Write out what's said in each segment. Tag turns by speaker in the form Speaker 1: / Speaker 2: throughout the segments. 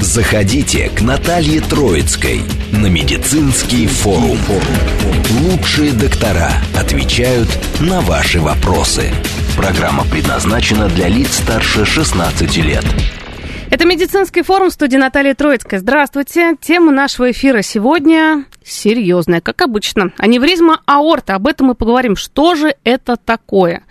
Speaker 1: Заходите к Наталье Троицкой на медицинский форум. Лучшие доктора отвечают на ваши вопросы. Программа предназначена для лиц старше 16 лет.
Speaker 2: Это медицинский форум в студии Наталья Троицкая. Здравствуйте. Тема нашего эфира сегодня серьезная, как обычно. Аневризма аорта. Об этом мы поговорим. Что же это такое?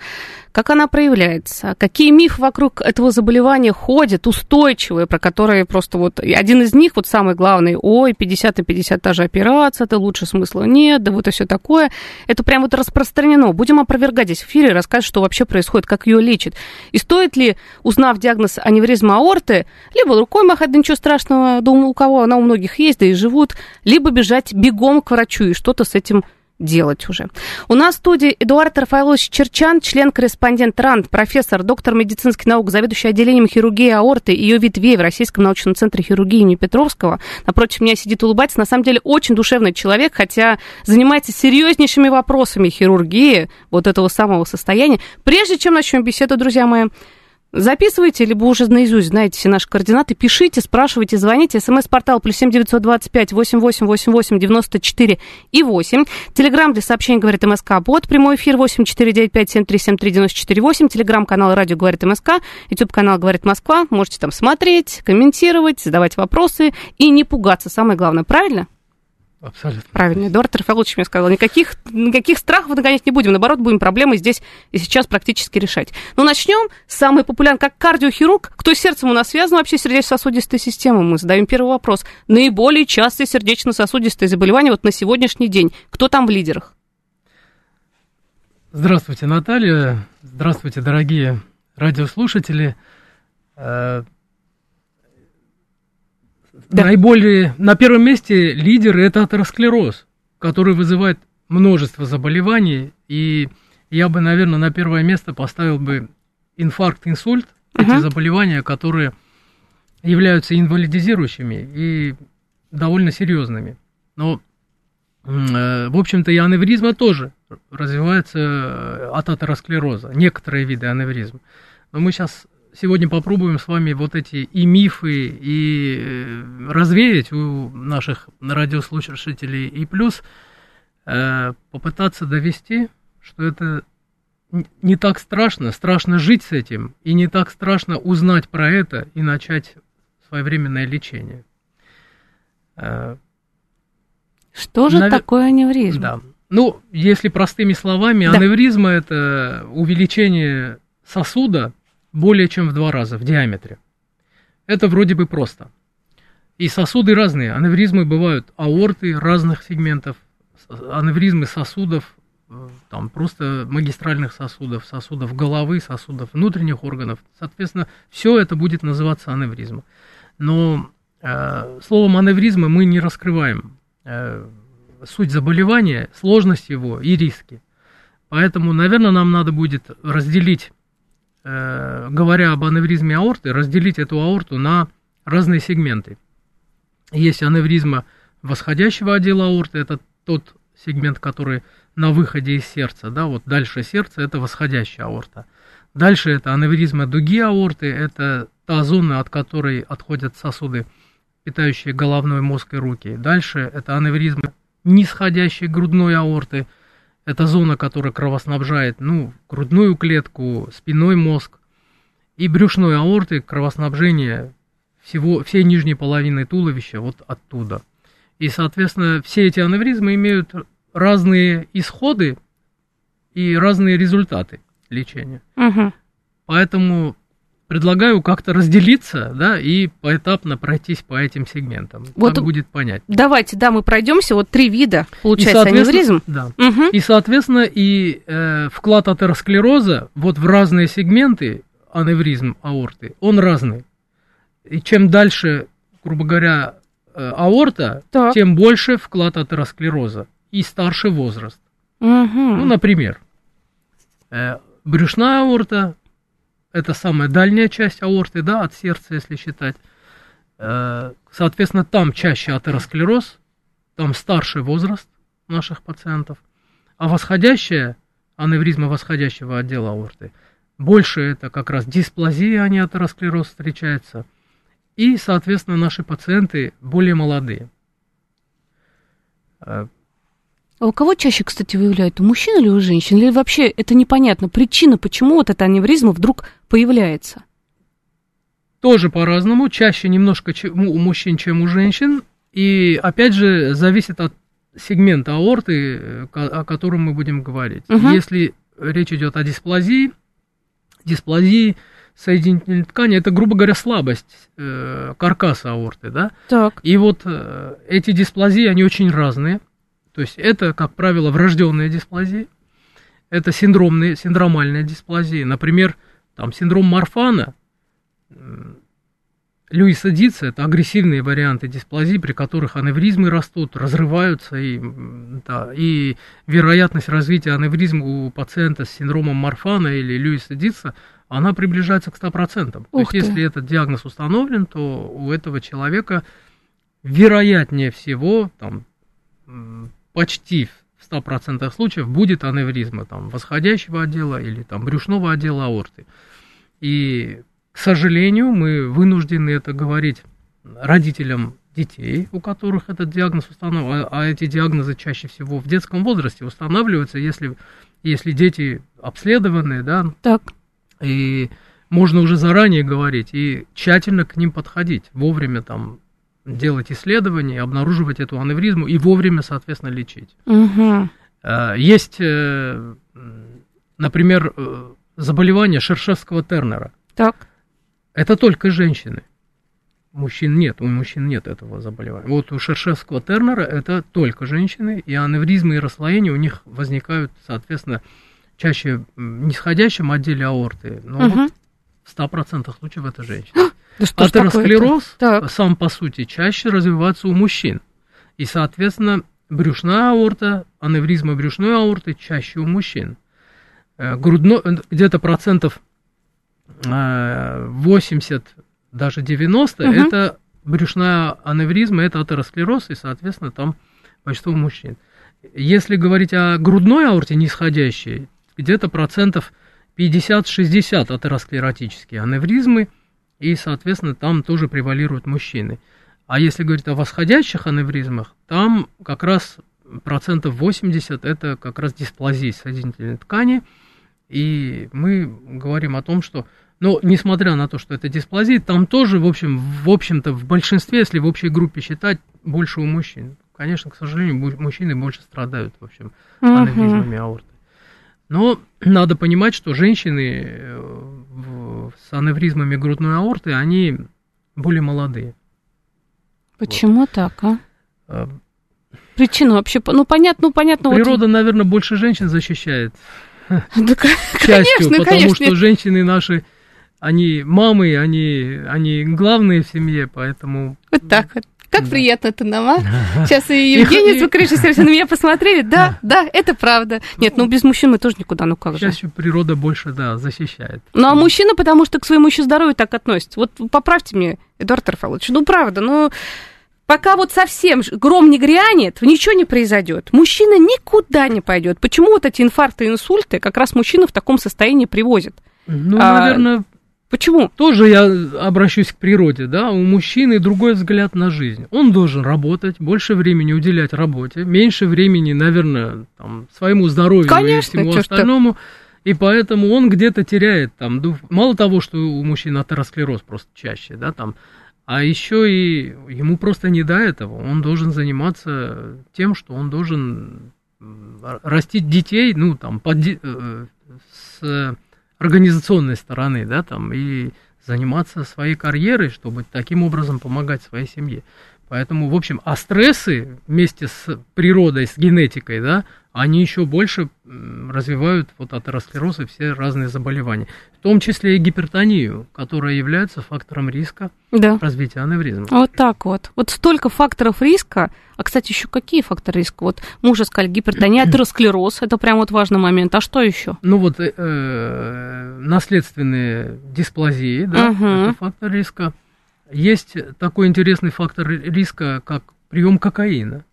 Speaker 2: Как она проявляется, какие мифы вокруг этого заболевания ходят, устойчивые, про которые просто вот... Один из них, вот самый главный, ой, 50 на 50 та же операция, это лучше смысла нет, да вот и все такое. Это прям вот распространено. Будем опровергать здесь в эфире, рассказывать, что вообще происходит, как ее лечат. И стоит ли, узнав диагноз аневризма аорты, либо рукой махать, да ничего страшного, думаю, у кого она у многих есть, да и живут, либо бежать бегом к врачу и что-то с этим делать уже. У нас в студии Эдуард Рафаилович Черчан, член-корреспондент РАНД, профессор, доктор медицинских наук, заведующий отделением хирургии аорты и ее ветвей в Российском научном центре хирургии имени Петровского. Напротив меня сидит улыбается. На самом деле очень душевный человек, хотя занимается серьезнейшими вопросами хирургии, вот этого самого состояния. Прежде чем начнем беседу, друзья мои, Записывайте, либо уже наизусть знаете все наши координаты, пишите, спрашивайте, звоните. СМС-портал плюс семь девятьсот двадцать пять восемь восемь восемь восемь девяносто четыре и восемь. Телеграмм для сообщений говорит МСК Бот. Прямой эфир восемь четыре девять пять семь три семь три девяносто четыре восемь. Телеграм-канал Радио говорит МСК. Ютуб канал говорит Москва. Можете там смотреть, комментировать, задавать вопросы и не пугаться. Самое главное, правильно?
Speaker 3: Абсолютно.
Speaker 2: Правильно. Эдуард Рафаэлович мне сказал, никаких, никаких страхов нагонять не будем, наоборот, будем проблемы здесь и сейчас практически решать. Ну, начнем. Самый популярный, как кардиохирург, кто сердцем у нас связан вообще сердечно-сосудистой системой? Мы задаем первый вопрос. Наиболее частые сердечно-сосудистые заболевания вот на сегодняшний день. Кто там в лидерах?
Speaker 3: Здравствуйте, Наталья. Здравствуйте, дорогие радиослушатели. Да. Наиболее, на первом месте лидер это атеросклероз, который вызывает множество заболеваний, и я бы, наверное, на первое место поставил бы инфаркт, инсульт, uh-huh. эти заболевания, которые являются инвалидизирующими и довольно серьезными. Но, э, в общем-то, и аневризма тоже развивается э, от атеросклероза, некоторые виды аневризм. Но мы сейчас сегодня попробуем с вами вот эти и мифы, и э, развеять у наших радиослушателей, и плюс э, попытаться довести, что это не так страшно, страшно жить с этим, и не так страшно узнать про это и начать своевременное лечение.
Speaker 2: Э, что же Навер... такое аневризма?
Speaker 3: Да. Ну, если простыми словами, да. аневризма это увеличение сосуда более чем в два раза в диаметре. Это вроде бы просто. И сосуды разные. Аневризмы бывают аорты разных сегментов, аневризмы сосудов, э, там просто магистральных сосудов, сосудов головы, сосудов внутренних органов. Соответственно, все это будет называться аневризма. Но э, словом аневризма мы не раскрываем э, суть заболевания, сложность его и риски. Поэтому, наверное, нам надо будет разделить говоря об аневризме аорты, разделить эту аорту на разные сегменты. Есть аневризма восходящего отдела аорты, это тот сегмент, который на выходе из сердца, да, вот дальше сердца это восходящая аорта. Дальше это аневризма дуги аорты, это та зона, от которой отходят сосуды, питающие головной мозг и руки. Дальше это аневризма нисходящей грудной аорты, это зона, которая кровоснабжает, ну, грудную клетку, спиной мозг и брюшной аорты, кровоснабжение всего, всей нижней половины туловища вот оттуда. И, соответственно, все эти аневризмы имеют разные исходы и разные результаты лечения. Угу. Поэтому предлагаю как-то разделиться, да, и поэтапно пройтись по этим сегментам. Вот так будет понять.
Speaker 2: Давайте, да, мы пройдемся. Вот три вида, получается,
Speaker 3: и, аневризм. Да. Угу. И, соответственно, и э, вклад атеросклероза вот в разные сегменты аневризм аорты, он разный. И чем дальше, грубо говоря, э, аорта, так. тем больше вклад атеросклероза и старший возраст. Угу. Ну, например, э, брюшная аорта это самая дальняя часть аорты, да, от сердца, если считать. Э, соответственно, там чаще атеросклероз, там старший возраст наших пациентов. А восходящая, аневризма восходящего отдела аорты, больше это как раз дисплазия, а не атеросклероз встречается. И, соответственно, наши пациенты более молодые.
Speaker 2: А у кого чаще, кстати, выявляют? У мужчин или у женщин? Или вообще это непонятно? Причина, почему вот эта аневризма вдруг появляется?
Speaker 3: Тоже по-разному. Чаще немножко у мужчин, чем у женщин. И, опять же, зависит от сегмента аорты, э, о котором мы будем говорить. Угу. Если речь идет о дисплазии, дисплазии соединительной ткани, это, грубо говоря, слабость э, каркаса аорты, да?
Speaker 2: Так.
Speaker 3: И вот э, эти дисплазии, они очень разные. То есть это, как правило, врожденная дисплазия, это синдромные, синдромальная дисплазия. Например, там синдром Марфана, Льюиса Дица – это агрессивные варианты дисплазии, при которых аневризмы растут, разрываются, и, да, и вероятность развития аневризм у пациента с синдромом Марфана или Льюиса Дица, она приближается к 100%. Ух то есть, ты. если этот диагноз установлен, то у этого человека вероятнее всего, там, почти в 100% случаев будет аневризма там, восходящего отдела или там, брюшного отдела аорты. И, к сожалению, мы вынуждены это говорить родителям детей, у которых этот диагноз установлен, а, а эти диагнозы чаще всего в детском возрасте устанавливаются, если, если дети обследованные, да,
Speaker 2: так.
Speaker 3: и можно уже заранее говорить и тщательно к ним подходить, вовремя там делать исследования, обнаруживать эту аневризму и вовремя, соответственно, лечить.
Speaker 2: Угу.
Speaker 3: Есть, э, например, э, заболевание Шершевского Тернера.
Speaker 2: Так.
Speaker 3: Это только женщины. Мужчин нет, у мужчин нет этого заболевания. Вот у Шершевского Тернера это только женщины, и аневризмы и расслоения у них возникают, соответственно, чаще в нисходящем отделе аорты, но угу. в 100% случаев это женщины. Да Атеросклероз сам по сути чаще развивается у мужчин. И, соответственно, брюшная аорта, аневризма брюшной аорты чаще у мужчин. Э, грудно, э, где-то процентов 80, э, даже 90, угу. это брюшная аневризма, это атеросклероз, и, соответственно, там большинство мужчин. Если говорить о грудной аорте нисходящей, где-то процентов 50-60 атеросклеротические аневризмы, и, соответственно, там тоже превалируют мужчины. А если говорить о восходящих аневризмах, там как раз процентов 80 это как раз дисплазия соединительной ткани, и мы говорим о том, что, ну, несмотря на то, что это дисплазия, там тоже, в общем, в общем-то, в большинстве, если в общей группе считать, больше у мужчин. Конечно, к сожалению, мужчины больше страдают, в общем, аневризмами аорты. Но надо понимать, что женщины э, с аневризмами грудной аорты, они более молодые.
Speaker 2: Почему вот. так, а? а? Причину вообще, ну понятно, ну понятно.
Speaker 3: Природа, вот... наверное, больше женщин защищает. Да, конечно, потому конечно. что женщины наши, они мамы, они, они главные в семье, поэтому...
Speaker 2: Вот так вот. Как да. приятно это нам, а? Сейчас и Евгений все на меня посмотрели. Да, да, это правда. Нет, ну без мужчин мы тоже никуда, ну как
Speaker 3: Сейчас же. природа больше, да, защищает.
Speaker 2: Ну а мужчина, потому что к своему еще здоровью так относится. Вот поправьте мне, Эдуард Рафалович, ну правда, ну пока вот совсем гром не грянет, ничего не произойдет. Мужчина никуда не пойдет. Почему вот эти инфаркты и инсульты как раз мужчину в таком состоянии привозят?
Speaker 3: Ну, а, наверное,
Speaker 2: Почему?
Speaker 3: Тоже я обращусь к природе, да, у мужчины другой взгляд на жизнь. Он должен работать, больше времени уделять работе, меньше времени, наверное, там, своему здоровью
Speaker 2: Конечно,
Speaker 3: и всему остальному. И поэтому он где-то теряет там, мало того, что у мужчин атеросклероз просто чаще, да, там, а еще и ему просто не до этого. Он должен заниматься тем, что он должен растить детей, ну, там, под, э, с организационной стороны, да, там, и заниматься своей карьерой, чтобы таким образом помогать своей семье. Поэтому, в общем, а стрессы вместе с природой, с генетикой, да, они еще больше развивают вот атеросклероз и все разные заболевания, в том числе и гипертонию, которая является фактором риска да. развития аневризма.
Speaker 2: Вот так вот. Вот столько факторов риска. А, кстати, еще какие факторы риска? Вот мы уже сказали, гипертония, атеросклероз, это прям вот важный момент. А что еще?
Speaker 3: Ну вот э, наследственные дисплазии, да, угу. это фактор риска. Есть такой интересный фактор риска, как прием кокаина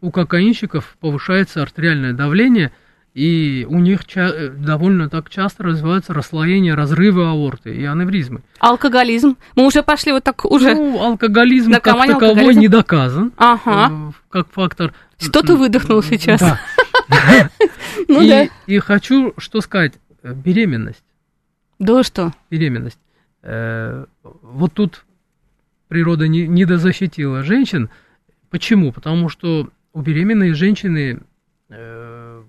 Speaker 3: у кокаинщиков повышается артериальное давление, и у них ча- довольно так часто развиваются расслоения, разрывы аорты и аневризмы.
Speaker 2: Алкоголизм. Мы уже пошли вот так уже.
Speaker 3: Ну, алкоголизм как таковой алкоголизм? не доказан.
Speaker 2: Ага.
Speaker 3: Э, как фактор.
Speaker 2: Что ты выдохнул сейчас?
Speaker 3: Да. Ну да. И хочу что сказать. Беременность.
Speaker 2: Да что?
Speaker 3: Беременность. Э, вот тут природа не недозащитила женщин. Почему? Потому что у беременной женщины э,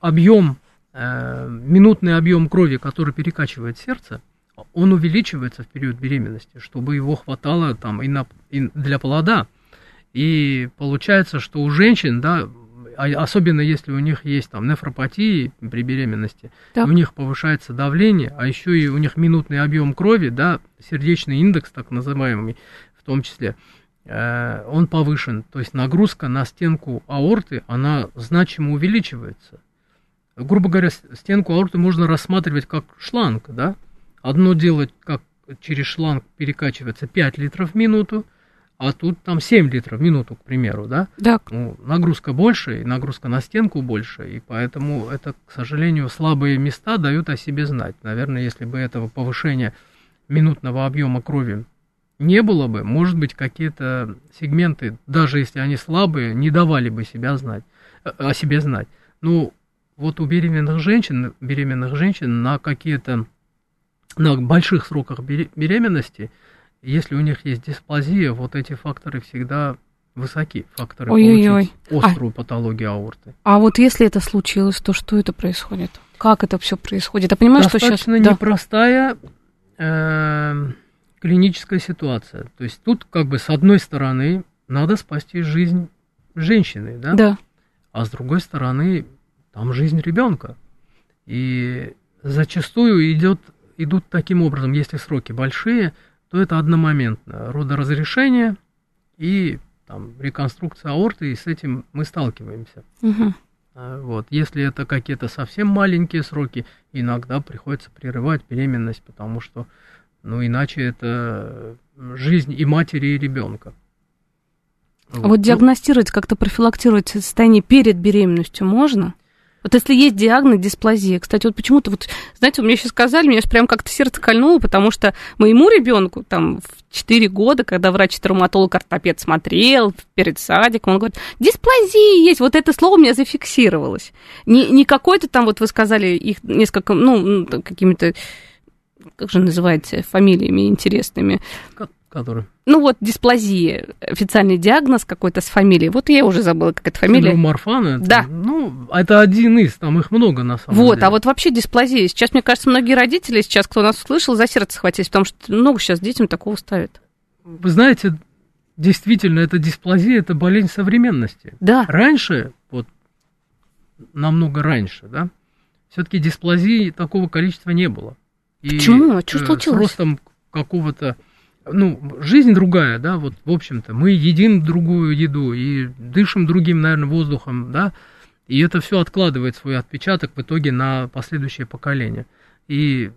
Speaker 3: объем, э, минутный объем крови, который перекачивает сердце, он увеличивается в период беременности, чтобы его хватало там и, на, и для плода. И получается, что у женщин, да, а, особенно если у них есть там нефропатии при беременности, так. у них повышается давление, а еще и у них минутный объем крови, да, сердечный индекс так называемый в том числе, он повышен, то есть нагрузка на стенку аорты, она значимо увеличивается. Грубо говоря, стенку аорты можно рассматривать как шланг, да? Одно дело, как через шланг перекачивается 5 литров в минуту, а тут там 7 литров в минуту, к примеру, да?
Speaker 2: Да.
Speaker 3: Ну, нагрузка больше, и нагрузка на стенку больше, и поэтому это, к сожалению, слабые места дают о себе знать. Наверное, если бы этого повышения минутного объема крови не было бы, может быть, какие-то сегменты, даже если они слабые, не давали бы себя знать, э, о себе знать. Ну, вот у беременных женщин, беременных женщин на какие-то, на больших сроках беременности, если у них есть дисплазия, вот эти факторы всегда высоки, факторы Ой-ой-ой. получить острую а, патологию аорты.
Speaker 2: А вот если это случилось, то что это происходит? Как это все происходит? Я понимаю,
Speaker 3: Достаточно
Speaker 2: что сейчас...
Speaker 3: непростая... Э- клиническая ситуация. То есть тут как бы с одной стороны надо спасти жизнь женщины, да?
Speaker 2: Да.
Speaker 3: А с другой стороны там жизнь ребенка. И зачастую идет, идут таким образом, если сроки большие, то это одномоментно. Родоразрешение и там, реконструкция аорты, и с этим мы сталкиваемся.
Speaker 2: Угу.
Speaker 3: Вот. Если это какие-то совсем маленькие сроки, иногда приходится прерывать беременность, потому что ну, иначе это жизнь и матери, и ребенка.
Speaker 2: Вот, а вот ну, диагностировать, как-то профилактировать состояние перед беременностью можно? Вот если есть диагноз дисплазия, кстати, вот почему-то, вот, знаете, мне сейчас сказали, мне прям как-то сердце кольнуло, потому что моему ребенку там в 4 года, когда врач-травматолог, ортопед смотрел перед садиком, он говорит, дисплазия есть, вот это слово у меня зафиксировалось. Не, не какой-то там, вот вы сказали, их несколько, ну, какими-то как же называется, фамилиями интересными.
Speaker 3: Который?
Speaker 2: Ну вот, дисплазия, официальный диагноз какой-то с фамилией. Вот я уже забыла, как эта фамилия.
Speaker 3: Марфана?
Speaker 2: Да.
Speaker 3: Ну, это один из, там их много на самом
Speaker 2: вот,
Speaker 3: деле.
Speaker 2: а вот вообще дисплазия. Сейчас, мне кажется, многие родители сейчас, кто нас услышал, за сердце схватились, потому что много сейчас детям такого ставят.
Speaker 3: Вы знаете, действительно, это дисплазия, это болезнь современности.
Speaker 2: Да.
Speaker 3: Раньше, вот намного раньше, да, все-таки дисплазии такого количества не было.
Speaker 2: И Почему? А что случилось?
Speaker 3: С ростом какого-то ну, жизнь другая, да, вот, в общем-то, мы едим другую еду и дышим другим, наверное, воздухом, да, и это все откладывает свой отпечаток в итоге на последующее поколение. И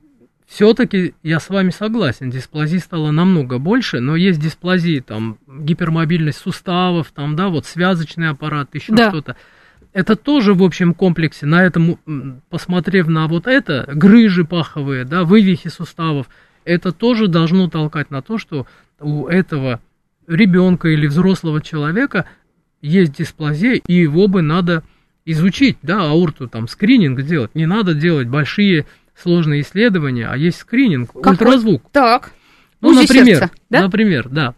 Speaker 3: все-таки я с вами согласен, дисплазий стало намного больше, но есть дисплазии, там, гипермобильность суставов, там, да, вот связочный аппарат, еще да. что-то это тоже в общем комплексе, на этом, посмотрев на вот это, грыжи паховые, да, вывихи суставов, это тоже должно толкать на то, что у этого ребенка или взрослого человека есть дисплазия, и его бы надо изучить, да, аорту, там, скрининг делать. Не надо делать большие сложные исследования, а есть скрининг, Какой? ультразвук.
Speaker 2: Так.
Speaker 3: Ну, например, сердца, да? например, да.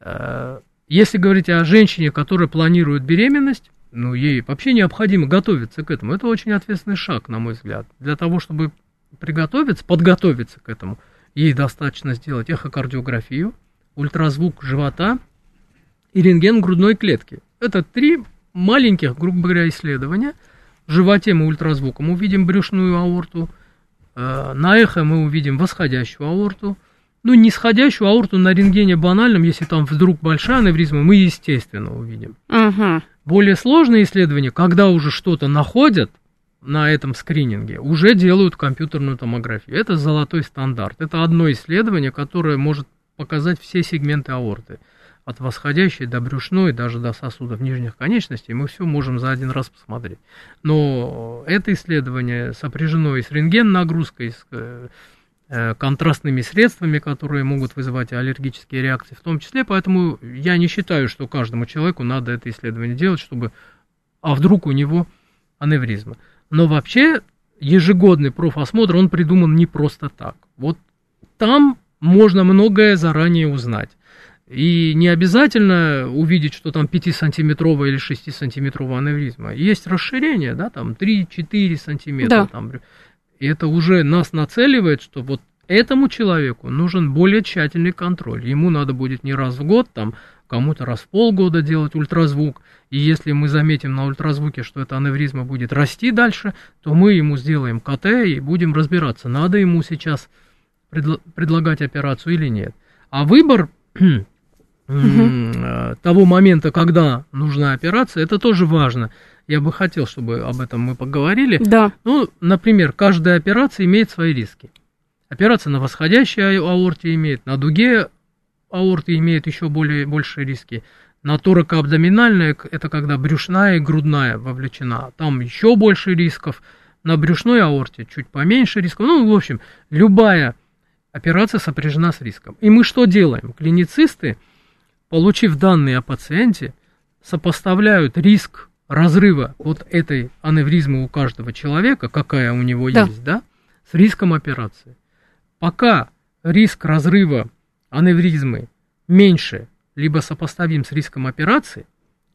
Speaker 3: Э, если говорить о женщине, которая планирует беременность, ну, ей вообще необходимо готовиться к этому. Это очень ответственный шаг, на мой взгляд. Для того, чтобы приготовиться, подготовиться к этому, ей достаточно сделать эхокардиографию, ультразвук живота и рентген грудной клетки. Это три маленьких, грубо говоря, исследования. В животе мы ультразвуком увидим брюшную аорту, э, на эхо мы увидим восходящую аорту, ну, нисходящую аорту на рентгене банальном, если там вдруг большая аневризма, мы, естественно, увидим.
Speaker 2: Угу.
Speaker 3: Более сложные исследования, когда уже что-то находят на этом скрининге, уже делают компьютерную томографию. Это золотой стандарт. Это одно исследование, которое может показать все сегменты аорты. От восходящей до брюшной, даже до сосудов нижних конечностей, мы все можем за один раз посмотреть. Но это исследование сопряжено и с рентген-нагрузкой, с э, контрастными средствами, которые могут вызывать аллергические реакции в том числе. Поэтому я не считаю, что каждому человеку надо это исследование делать, чтобы... А вдруг у него аневризма. Но вообще ежегодный профосмотр, он придуман не просто так. Вот там можно многое заранее узнать. И не обязательно увидеть, что там 5-сантиметровая или 6-сантиметровая аневризма. Есть расширение, да, там 3-4 сантиметра. Да. Там, и это уже нас нацеливает, что вот этому человеку нужен более тщательный контроль. Ему надо будет не раз в год, там, кому-то раз в полгода делать ультразвук. И если мы заметим на ультразвуке, что эта аневризма будет расти дальше, то мы ему сделаем КТ и будем разбираться, надо ему сейчас предла- предлагать операцию или нет. А выбор того момента, когда нужна операция, это тоже важно я бы хотел, чтобы об этом мы поговорили.
Speaker 2: Да.
Speaker 3: Ну, например, каждая операция имеет свои риски. Операция на восходящей аорте имеет, на дуге аорты имеет еще более, большие риски. На торакоабдоминальная, это когда брюшная и грудная вовлечена, там еще больше рисков. На брюшной аорте чуть поменьше рисков. Ну, в общем, любая операция сопряжена с риском. И мы что делаем? Клиницисты, получив данные о пациенте, сопоставляют риск разрыва вот этой аневризмы у каждого человека, какая у него да. есть, да, с риском операции. Пока риск разрыва аневризмы меньше, либо сопоставим с риском операции,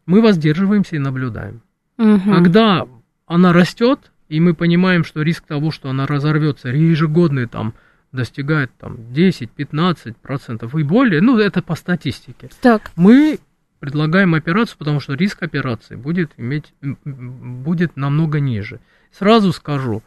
Speaker 3: мы воздерживаемся и наблюдаем. Угу. Когда она растет, и мы понимаем, что риск того, что она разорвется ежегодный там достигает там 10-15% и более, ну это по статистике.
Speaker 2: Так.
Speaker 3: Мы предлагаем операцию, потому что риск операции будет иметь будет намного ниже. Сразу скажу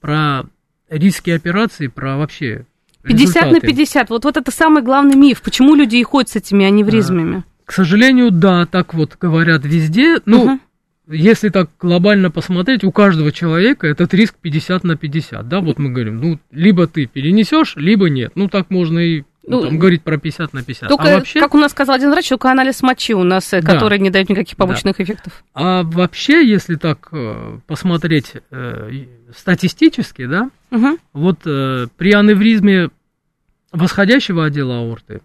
Speaker 3: про риски операции, про вообще
Speaker 2: 50 результаты. на 50. Вот, вот это самый главный миф. Почему люди и ходят с этими аневризмами?
Speaker 3: К сожалению, да, так вот говорят везде. Ну, угу. если так глобально посмотреть, у каждого человека этот риск 50 на 50. Да, вот мы говорим, ну, либо ты перенесешь, либо нет. Ну, так можно и ну, там говорить про 50 на 50.
Speaker 2: Только, а вообще... как у нас сказал один врач, только анализ мочи у нас, э, да. который не дает никаких побочных да. эффектов.
Speaker 3: А вообще, если так э, посмотреть э, статистически, да, угу. вот э, при аневризме восходящего отдела аорты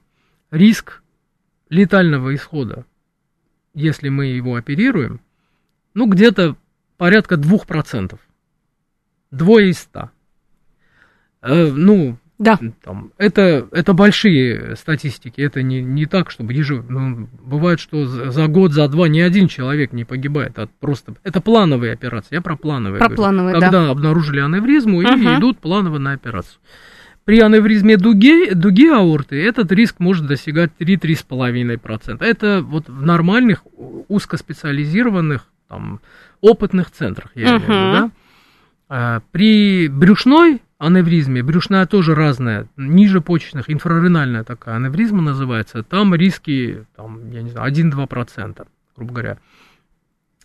Speaker 3: риск летального исхода, если мы его оперируем, ну, где-то порядка 2%. Двое из ста. Э, ну,
Speaker 2: да.
Speaker 3: Там, это, это большие статистики, это не, не так, чтобы ежегодно. Ну, бывает, что за, за год, за два ни один человек не погибает. От просто, это плановые операции, я про плановые.
Speaker 2: Про говорю. плановые,
Speaker 3: Когда да. обнаружили аневризму и угу. идут планово на операцию. При аневризме дуги, дуги аорты этот риск может достигать 3-3,5%. Это вот в нормальных, узкоспециализированных, там, опытных центрах, я угу. имею в виду, да? А, при брюшной аневризме, брюшная тоже разная, ниже почечных, инфраренальная такая аневризма называется, там риски, там, я не знаю, 1-2%, грубо говоря.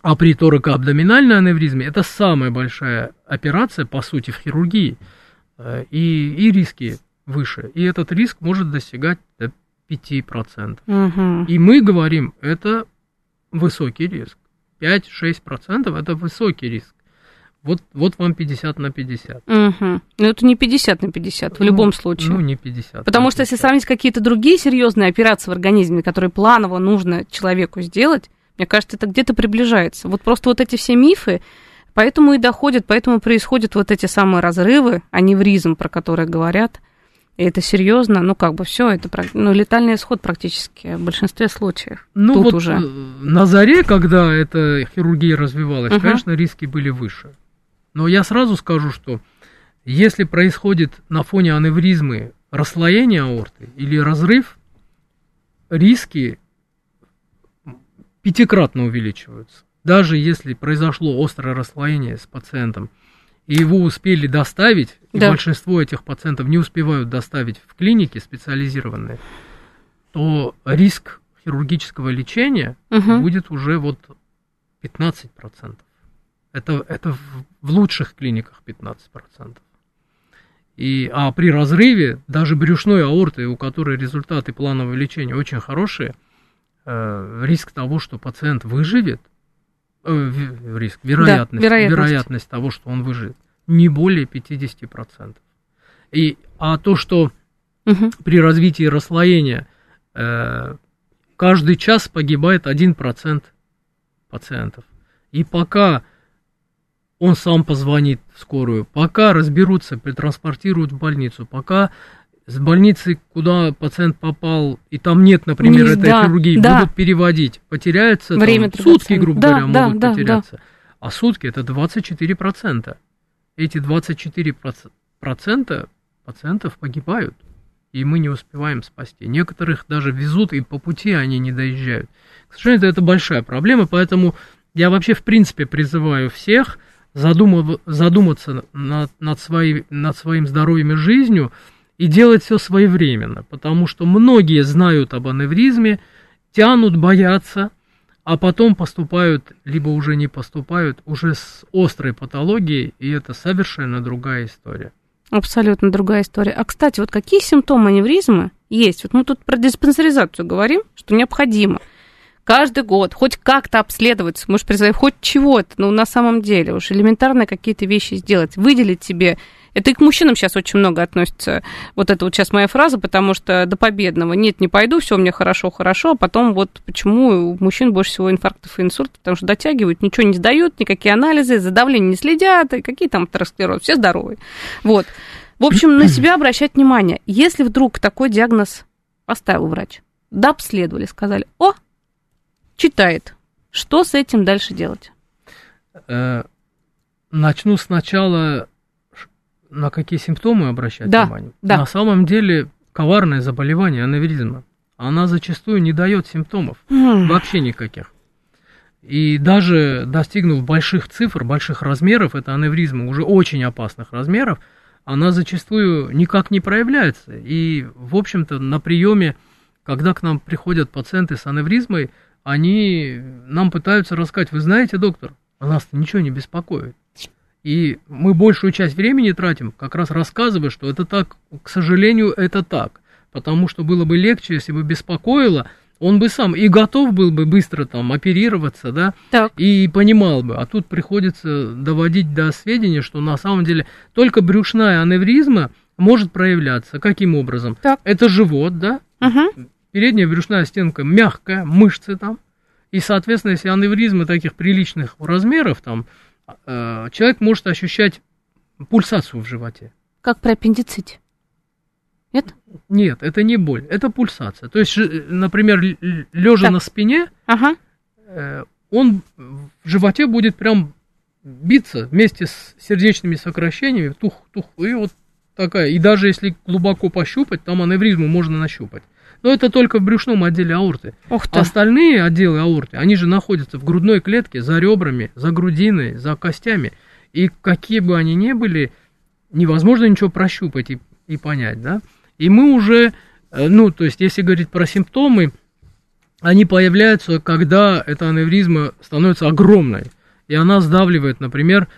Speaker 3: А при торакоабдоминальной аневризме это самая большая операция, по сути, в хирургии, э, и, и риски выше. И этот риск может достигать до 5%. Угу. И мы говорим, это высокий риск. 5-6% это высокий риск. Вот, вот вам 50 на 50.
Speaker 2: Угу. Но это не 50 на 50 в ну, любом случае.
Speaker 3: Ну, не 50.
Speaker 2: Потому что 50. если сравнить какие-то другие серьезные операции в организме, которые планово нужно человеку сделать, мне кажется, это где-то приближается. Вот просто вот эти все мифы, поэтому и доходят, поэтому происходят вот эти самые разрывы, аневризм, про которые говорят. И это серьезно, ну как бы все, это ну, летальный исход практически в большинстве случаев.
Speaker 3: Ну Тут вот уже. Э, на заре, когда эта хирургия развивалась, угу. конечно, риски были выше. Но я сразу скажу, что если происходит на фоне аневризмы расслоение аорты или разрыв, риски пятикратно увеличиваются. даже если произошло острое расслоение с пациентом, и его успели доставить, и
Speaker 2: Да.
Speaker 3: большинство этих пациентов не успевают доставить в клиники специализированные, то риск хирургического лечения
Speaker 2: Мгм.
Speaker 3: будет уже вот 15%. Это, это в, лучших клиниках 15%. И, а при разрыве даже брюшной аорты, у которой результаты планового лечения очень хорошие, э, риск того, что пациент выживет, э, риск, вероятность,
Speaker 2: вероятность.
Speaker 3: вероятность того, что он выживет, не более 50%. И, а то, что
Speaker 2: Мгм.
Speaker 3: при развитии расслоения э, каждый час погибает 1% пациентов. И пока он сам позвонит в скорую, пока разберутся, притранспортируют в больницу, пока с больницы, куда пациент попал, и там нет, например,
Speaker 2: Не-
Speaker 3: этой
Speaker 2: да,
Speaker 3: хирургии,
Speaker 2: да.
Speaker 3: будут переводить. Потеряются там
Speaker 2: Время
Speaker 3: сутки,
Speaker 2: драгоценное.
Speaker 3: грубо
Speaker 2: Да,
Speaker 3: говоря,
Speaker 2: да,
Speaker 3: могут
Speaker 2: да, да.
Speaker 3: потеряться. А сутки это 24%. Эти 24% пациентов погибают, и мы не успеваем спасти. Некоторых даже везут, и по пути они не доезжают. К сожалению, это большая проблема, поэтому я вообще в принципе призываю всех задумав- задуматься над, над, своей- над своим здоровьем и жизнью и делать все своевременно, потому что многие знают об аневризме, тянут, боятся, а потом поступают, либо уже не поступают, уже с острой патологией, и это совершенно другая история.
Speaker 2: Абсолютно другая история. А, кстати, вот какие симптомы аневризмы есть? Вот мы тут про диспансеризацию говорим, что необходимо каждый год хоть как-то обследоваться, может, призывать хоть чего-то, но на самом деле уж элементарно какие-то вещи сделать, выделить себе. Это и к мужчинам сейчас очень много относится. Вот это вот сейчас моя фраза, потому что до победного нет, не пойду, все мне хорошо, хорошо, а потом вот почему у мужчин больше всего инфарктов и инсультов, потому что дотягивают, ничего не сдают, никакие анализы, за давлением не следят, и какие там атеросклероз, все здоровые. Вот. В общем, на себя обращать внимание. Если вдруг такой диагноз поставил врач, да, обследовали, сказали, о, читает, что с этим дальше делать?
Speaker 3: Э, Начну сначала, на какие симптомы обращать
Speaker 2: Да,
Speaker 3: внимание.
Speaker 2: да.
Speaker 3: На самом деле коварное заболевание аневризма. Она зачастую не дает симптомов, вообще никаких. И даже достигнув больших цифр, больших размеров, это аневризма уже очень опасных размеров, она зачастую никак не проявляется. И, в общем-то, на приеме, когда к нам приходят пациенты с аневризмой, они нам пытаются рассказать, вы знаете, доктор, а нас ничего не беспокоит. И мы большую часть времени тратим, как раз рассказывая, что это так, к сожалению, это так. Потому что было бы легче, если бы беспокоило, он бы сам и готов был бы быстро там оперироваться, да,
Speaker 2: Так,
Speaker 3: и понимал бы. А тут приходится доводить до сведения, что на самом деле только брюшная аневризма может проявляться. Каким образом?
Speaker 2: Так.
Speaker 3: Это живот, да,
Speaker 2: Мгм.
Speaker 3: Передняя брюшная стенка мягкая, мышцы там. И, соответственно, если аневризмы таких приличных размеров, там, э, человек может ощущать пульсацию в животе.
Speaker 2: как при аппендиците. Нет?
Speaker 3: Нет, это не боль, это пульсация. То есть, ж- например, лежа
Speaker 2: Так.
Speaker 3: на спине,
Speaker 2: Ага.
Speaker 3: э, он в животе будет прям биться вместе с сердечными сокращениями, тух, тух, и вот такая. И даже если глубоко пощупать, там аневризму можно нащупать. Но это только в брюшном отделе аорты.
Speaker 2: Ух ты.
Speaker 3: Остальные отделы аорты, они же находятся в грудной клетке, за ребрами, за грудиной, за костями. И какие бы они ни были, невозможно ничего прощупать и, и понять, да? И мы уже, э, ну, то есть, если говорить про симптомы, они появляются, когда эта аневризма становится огромной, и она сдавливает, например,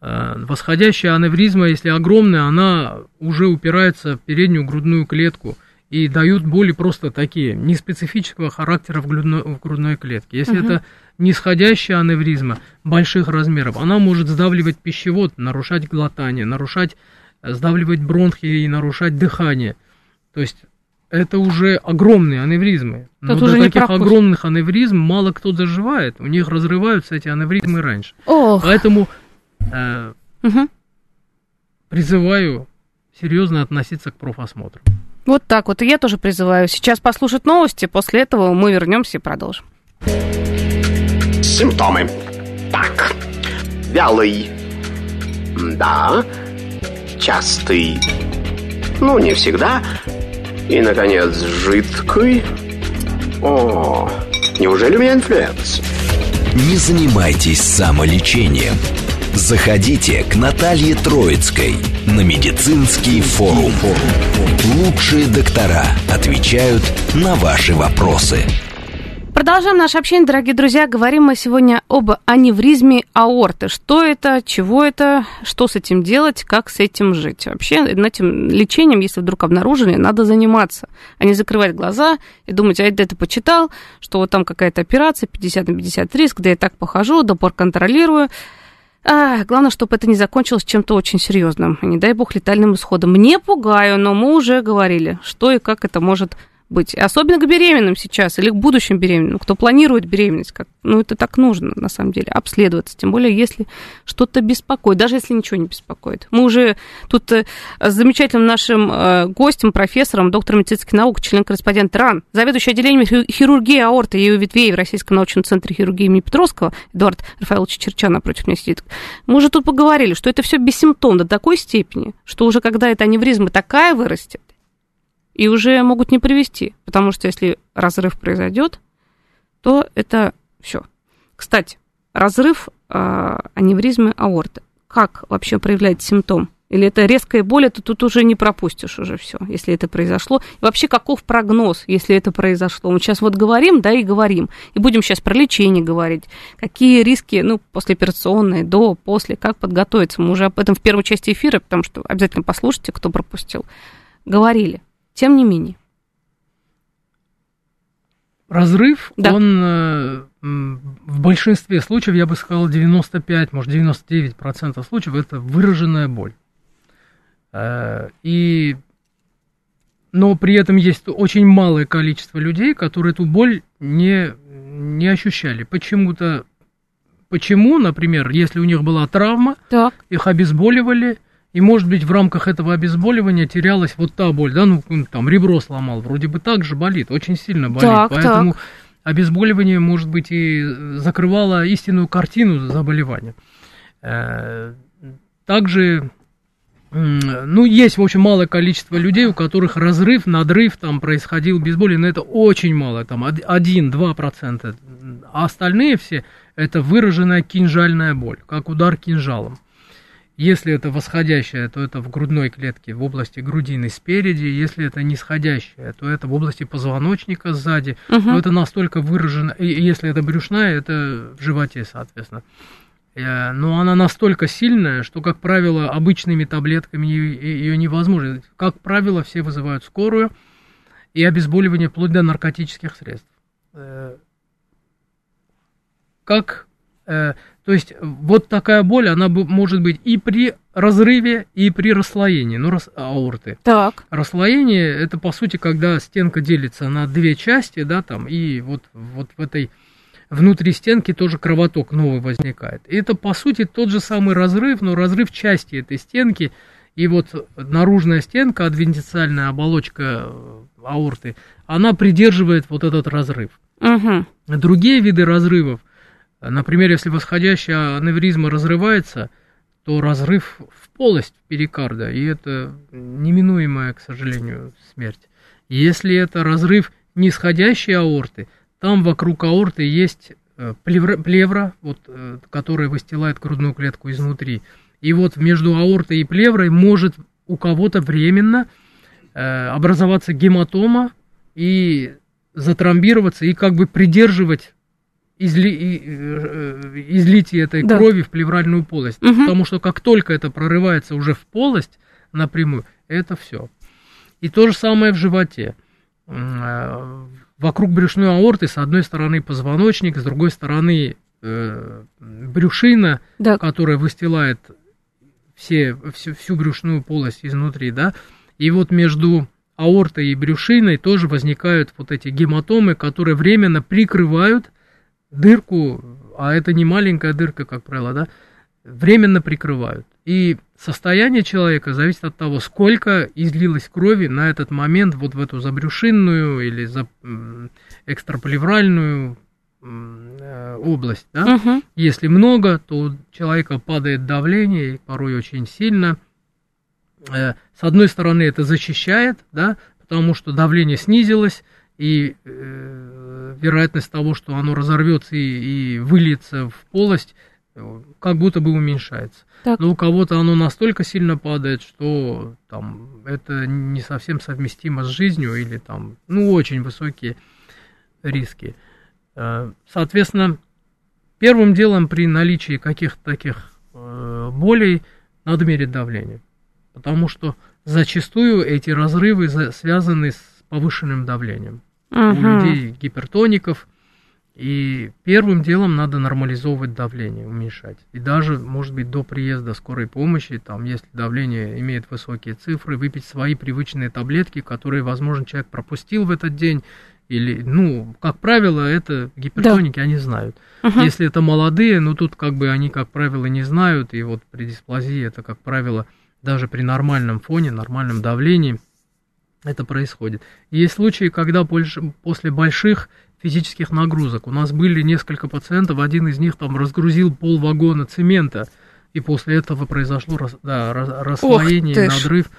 Speaker 3: э, восходящая аневризма, если огромная, она уже упирается в переднюю грудную клетку и дают боли просто такие, неспецифического характера в грудной, в грудной клетке. Если
Speaker 2: Мгм.
Speaker 3: это нисходящая аневризма больших размеров, она может сдавливать пищевод, нарушать глотание, нарушать, э, сдавливать бронхи и нарушать дыхание. То есть это уже огромные аневризмы. Но
Speaker 2: Тут
Speaker 3: до
Speaker 2: уже
Speaker 3: таких
Speaker 2: пропустишь.
Speaker 3: огромных аневризм мало кто доживает. У них разрываются эти аневризмы раньше.
Speaker 2: Ох.
Speaker 3: Поэтому э,
Speaker 2: Мгм.
Speaker 3: призываю серьезно относиться к профосмотру.
Speaker 2: Вот так вот. И я тоже призываю сейчас послушать новости. После этого мы вернемся и продолжим.
Speaker 4: Симптомы. Так. Вялый. Да. Частый. Ну, не всегда. И, наконец, жидкий. О, неужели у меня инфлюэнца?
Speaker 1: Не занимайтесь самолечением. Заходите к Наталье Троицкой на медицинский форум. Лучшие доктора отвечают на ваши вопросы.
Speaker 2: Продолжаем наше общение, дорогие друзья. Говорим мы сегодня об аневризме аорты. Что это, чего это, что с этим делать, как с этим жить. Вообще, этим лечением, если вдруг обнаружили, надо заниматься, а не закрывать глаза и думать, а я это почитал, что вот там какая-то операция, 50 на 50 риск, да я так похожу, до пор контролирую. А, главное, чтобы это не закончилось чем-то очень серьезным. Не дай бог летальным исходом. Не пугаю, но мы уже говорили, что и как это может быть. Особенно к беременным сейчас или к будущим беременным, кто планирует беременность. Как, ну, это так нужно, на самом деле, обследоваться. Тем более, если что-то беспокоит, даже если ничего не беспокоит. Мы уже тут э, с замечательным нашим э, гостем, профессором, доктором медицинских наук, член-корреспондент РАН, заведующий отделением хирургии аорты и ее ветвей в Российском научном центре хирургии имени Петровского, Эдуард Рафаэлович Черчан напротив меня сидит. Мы уже тут поговорили, что это все бессимптомно до такой степени, что уже когда эта аневризма такая вырастет, и уже могут не привести, потому что если разрыв произойдет, то это все. Кстати, разрыв э, аневризмы аорты. Как вообще проявляет симптом? Или это резкая боль, это тут уже не пропустишь уже все, если это произошло. И вообще, каков прогноз, если это произошло? Мы сейчас вот говорим, да, и говорим. И будем сейчас про лечение говорить. Какие риски, ну, послеоперационные, до, после, как подготовиться. Мы уже об этом в первой части эфира, потому что обязательно послушайте, кто пропустил, говорили. Тем не менее.
Speaker 3: Разрыв, да. он э, в большинстве случаев, я бы сказал, 95, может 99% случаев, это выраженная боль. Э, и, но при этом есть очень малое количество людей, которые эту боль не, не ощущали. Почему-то, почему, например, если у них была травма, так. их обезболивали – и, может быть, в рамках этого обезболивания терялась вот та боль, да, ну, там, ребро сломал, вроде бы так же болит, очень сильно болит, так, поэтому так. обезболивание, может быть, и закрывало истинную картину заболевания. Э, также, ну, есть, в общем, малое количество людей, у которых разрыв, надрыв там происходил без боли, но это очень мало, там 1-2%, а остальные все это выраженная кинжальная боль, как удар кинжалом. Если это восходящее, то это в грудной клетке, в области грудины спереди. Если это нисходящее, то это в области позвоночника сзади. Угу. Но это настолько выражено. Если это брюшная, это в животе, соответственно. Э, но она настолько сильная, что, как правило, обычными таблетками ее невозможно. Как правило, все вызывают скорую и обезболивание вплоть до наркотических средств. Э, как то есть вот такая боль, она может быть и при разрыве, и при расслоении, ну, рас, аорты.
Speaker 2: Так.
Speaker 3: Расслоение – это, по сути, когда стенка делится на две части, да, там, и вот, вот в этой внутри стенки тоже кровоток новый возникает. И это, по сути, тот же самый разрыв, но разрыв части этой стенки, и вот наружная стенка, адвентициальная оболочка э, аорты, она придерживает вот этот разрыв. Угу. Другие виды разрывов – Например, если восходящая аневризма разрывается, то разрыв в полость перикарда, и это неминуемая, к сожалению, смерть. Если это разрыв нисходящей аорты, там вокруг аорты есть э, плевра, плевра вот, э, которая выстилает грудную клетку изнутри. И вот между аортой и плеврой может у кого-то временно э, образоваться гематома и затрамбироваться, и как бы придерживать изли, э, излитие этой да. крови в плевральную полость. Угу. Потому что как только это прорывается уже в полость напрямую, это все. И то же самое в животе. Э, вокруг брюшной аорты с одной стороны позвоночник, с другой стороны э, брюшина, да. которая выстилает все, всю, всю брюшную полость изнутри, да, и вот между аортой и брюшиной тоже возникают вот эти гематомы, которые временно прикрывают дырку, а это не маленькая дырка, как правило, да, временно прикрывают. И состояние человека зависит от того, сколько излилось крови на этот момент вот в эту забрюшинную или за экстраплевральную э, область. Да? Угу. Если много, то у человека падает давление, и порой очень сильно. Э, с одной стороны, это защищает, да, потому что давление снизилось, и э, вероятность того, что оно разорвется и, и выльется в полость, как будто бы уменьшается. Так. Но у кого-то оно настолько сильно падает, что там это не совсем совместимо с жизнью или там, ну, очень высокие риски. Э, соответственно, первым делом при наличии каких-то таких э, болей надо мерить давление. Потому что зачастую эти разрывы связаны с повышенным давлением. Угу. У людей гипертоников – и первым делом надо нормализовывать давление, уменьшать. И даже, может быть, до приезда скорой помощи, там, если давление имеет высокие цифры, выпить свои привычные таблетки, которые, возможно, человек пропустил в этот день. Или, ну, как правило, это гипертоники, да. они знают. Угу. Если это молодые, ну, тут как бы они, как правило, не знают. И вот при дисплазии это, как правило, даже при нормальном фоне, нормальном давлении это происходит. есть случаи, когда после больших физических нагрузок. У нас были несколько пациентов, один из них там разгрузил пол вагона цемента, и после этого произошло да, расслоение, надрыв,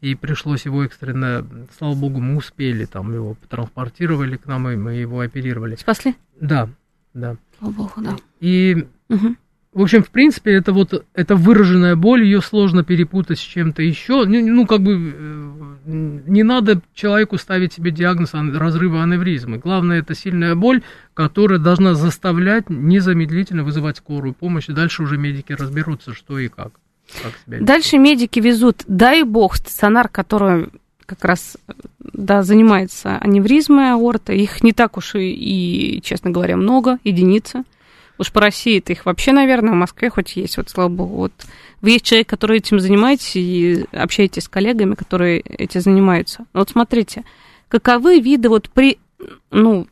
Speaker 3: и пришлось его экстренно, слава богу, мы успели, там его транспортировали к нам, и мы его оперировали.
Speaker 2: Спасли?
Speaker 3: Да, да.
Speaker 2: Слава богу, да.
Speaker 3: И угу. В общем, в принципе, это вот эта выраженная боль, ее сложно перепутать с чем-то еще. Ну, ну, как бы э, не надо человеку ставить себе диагноз разрыва аневризмы. Главное, это сильная боль, которая должна заставлять незамедлительно вызывать скорую помощь. И дальше уже медики разберутся, что и как.
Speaker 2: как дальше медики везут, дай бог, стационар, который как раз да, занимается аневризмой аорты. Их не так уж и, и честно говоря, много, единицы. Уж по России-то их вообще, наверное, в Москве хоть есть, вот слава богу. Вот вы есть человек, который этим занимаетесь и общаетесь с коллегами, которые этим занимаются. Вот смотрите, каковы виды вот при, ну,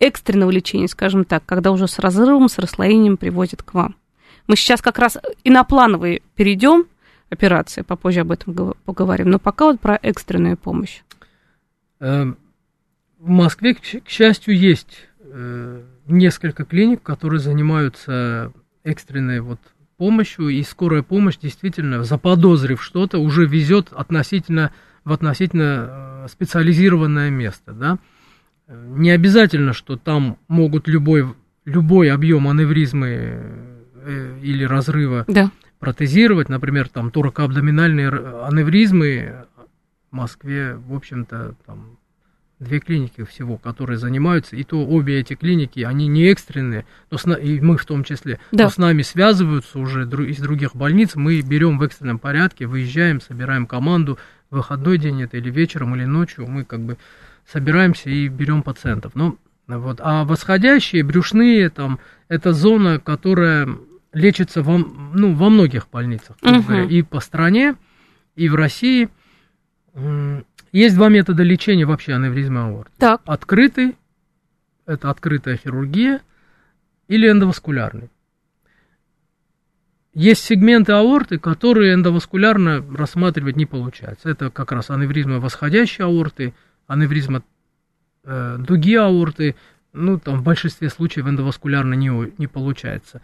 Speaker 2: экстренного лечения, скажем так, когда уже с разрывом, с расслоением приводят к вам? Мы сейчас как раз и на плановые перейдем операции, попозже об этом поговорим, но пока вот про экстренную помощь.
Speaker 3: Эм, в Москве, к счастью, есть э, несколько клиник, которые занимаются экстренной вот помощью, и скорая помощь действительно, заподозрив что-то, уже везет относительно, в относительно э, специализированное место, да. Не обязательно, что там могут любой, любой объем аневризмы э, или разрыва да. протезировать, например, там торакоабдоминальные аневризмы в Москве, в общем-то, там две клиники всего, которые занимаются, и то обе эти клиники, они не экстренные, но с, и мы в том числе, да. но с нами связываются уже из других больниц, мы берем в экстренном порядке, выезжаем, собираем команду, в выходной день это или вечером, или ночью, мы как бы собираемся и берем пациентов. Ну, вот. А восходящие, брюшные, там, это зона, которая лечится во, ну, во многих больницах, угу. и по стране, и в России. Есть два метода лечения вообще аневризмы аорты.
Speaker 2: Так.
Speaker 3: Открытый, это открытая хирургия, или эндоваскулярный. Есть сегменты аорты, которые эндоваскулярно рассматривать не получается. Это как раз аневризма восходящей аорты, аневризма э, дуги аорты, ну, там в большинстве случаев эндоваскулярно не, не получается.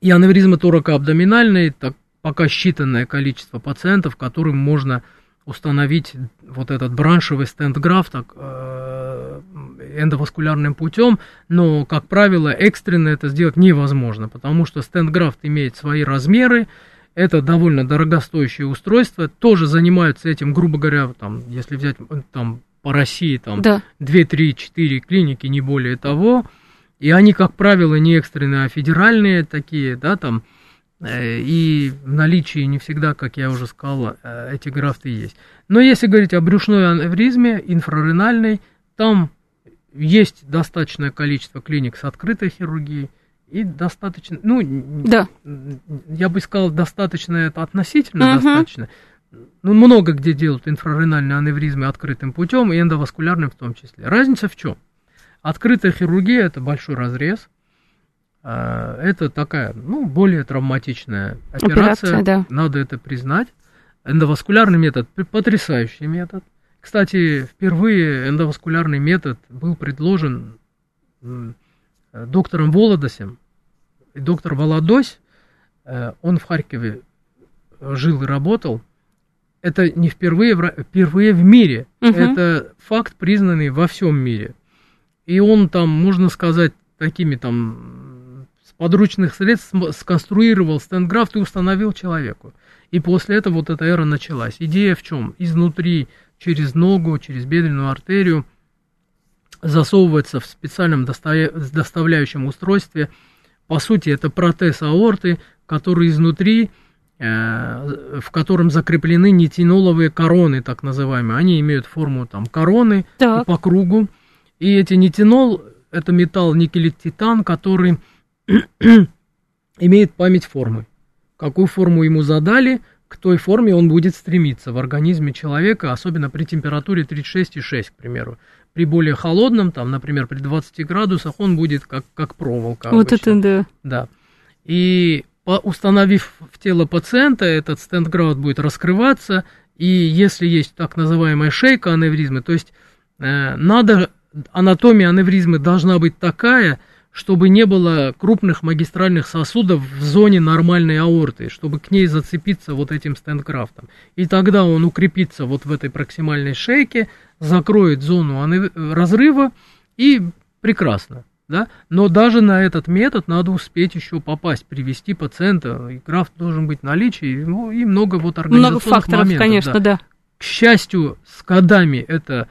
Speaker 3: И аневризма торако-абдоминальной, так, пока считанное количество пациентов, которым можно установить вот этот браншевый стенд-граф так, э, эндоваскулярным путем, но, как правило, экстренно это сделать невозможно, потому что стенд-графт имеет свои размеры, это довольно дорогостоящее устройство, тоже занимаются этим, грубо говоря, там, если взять там, по России там, да. 2, 3, 4 клиники, не более того, и они, как правило, не экстренные, а федеральные такие, да, там, и в наличии не всегда, как я уже сказал, э, эти графты есть. Но если говорить о брюшной аневризме, инфраренальной, там есть достаточное количество клиник с открытой хирургией, и достаточно, ну, да. я бы сказал, достаточно, это относительно угу. достаточно. Ну, много где делают инфраренальные аневризмы открытым путем, и эндоваскулярным в том числе. Разница в чем? Открытая хирургия – это большой разрез – это такая, ну, более травматичная операция, операция да. надо это признать. Эндоваскулярный метод потрясающий метод. Кстати, впервые эндоваскулярный метод был предложен доктором Володосем. И доктор Володось, э, он в Харькове жил и работал. Это не впервые, впервые в мире. Угу. Это факт, признанный во всем мире. и он там, можно сказать, такими там с подручных средств сконструировал стендграфт и установил человеку. И после этого вот эта эра началась. Идея в чем? Изнутри, через ногу, через бедренную артерию засовывается в специальном доставляющем устройстве. По сути, это протез аорты, который изнутри Э, в котором закреплены нитиноловые короны, так называемые. Они имеют форму там короны так. по кругу. И эти нитинол – это металл никелит-титан, который имеет память формы. Какую форму ему задали, к той форме он будет стремиться в организме человека, особенно при температуре 36,6, к примеру. При более холодном, там, например, при 20 градусах, он будет как, как проволока.
Speaker 2: Вот обычно. это да.
Speaker 3: Да. И установив в тело пациента, этот стендграуд будет раскрываться, и если есть так называемая шейка аневризмы, то есть э, надо, анатомия аневризмы должна быть такая, чтобы не было крупных магистральных сосудов в зоне нормальной аорты, чтобы к ней зацепиться вот этим стендкрафтом. И тогда он укрепится вот в этой проксимальной шейке, закроет зону разрыва и прекрасно да, но даже на этот метод надо успеть еще попасть, привести пациента, и граф должен быть в наличии, ну, и много вот организационных
Speaker 2: Много факторов,
Speaker 3: моментов,
Speaker 2: конечно, да. да.
Speaker 3: К счастью, с годами эта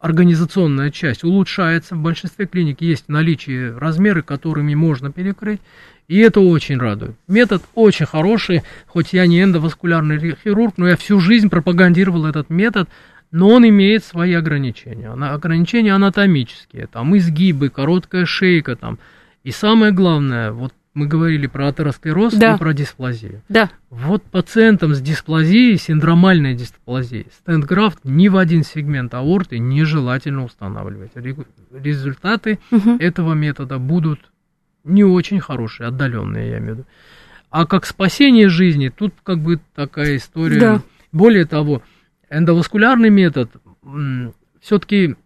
Speaker 3: организационная часть улучшается, в большинстве клиник есть наличие размеры, которыми можно перекрыть, и это очень радует. Метод очень хороший, хоть я не эндоваскулярный хирург, но я всю жизнь пропагандировал этот метод, но он имеет свои ограничения. Ограничения анатомические, там изгибы, короткая шейка, там. И самое главное, вот мы говорили про атеросклероз да. и про дисплазию.
Speaker 2: Да.
Speaker 3: Вот пациентам с дисплазией, синдромальной дисплазией, стендграфт ни в один сегмент аорты нежелательно устанавливать. Результаты угу. этого метода будут не очень хорошие, отдаленные, я имею в виду. А как спасение жизни, тут как бы такая история. Да. Более того, эндоваскулярный метод, все-таки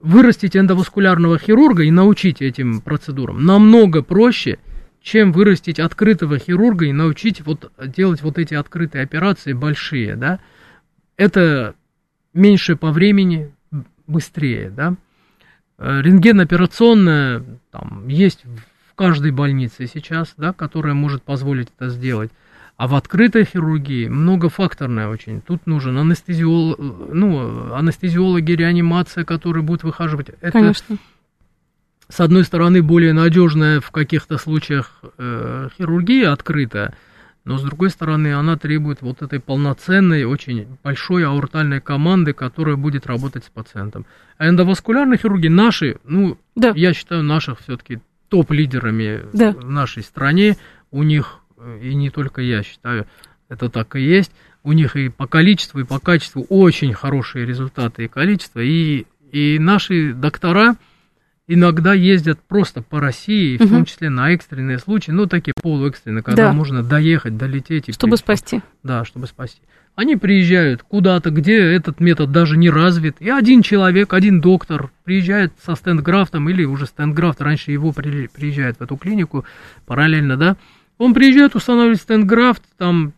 Speaker 3: вырастить эндоваскулярного хирурга и научить этим процедурам намного проще, чем вырастить открытого хирурга и научить вот делать вот эти открытые операции большие, да. Это меньше по времени, быстрее, да. Э, рентген-операционная там есть в каждой больнице сейчас, да, которая может позволить это сделать. А в открытой хирургии многофакторная очень. Тут нужен анестезиолог, ну, анестезиологи, реанимация, которые будут выхаживать.
Speaker 2: Это, Конечно.
Speaker 3: С одной стороны, более надежная в каких-то случаях э, хирургия открытая, но с другой стороны, она требует вот этой полноценной, очень большой аортальной команды, которая будет работать с пациентом. А эндоваскулярные хирурги наши, ну, да. я считаю наших все-таки топ-лидерами да. в нашей стране. У них и не только я считаю, это так и есть. У них и по количеству, и по качеству очень хорошие результаты и количество. И, и наши доктора иногда ездят просто по России, угу. в том числе на экстренные случаи, ну, такие полуэкстренные, когда да. можно доехать, долететь. И
Speaker 2: чтобы прийти. спасти.
Speaker 3: Да, чтобы спасти. Они приезжают куда-то, где этот метод даже не развит, и один человек, один доктор приезжает со стендграфтом, или уже стендграфт, раньше его приезжает в эту клинику параллельно, да, он приезжает, устанавливает стендграфт, там,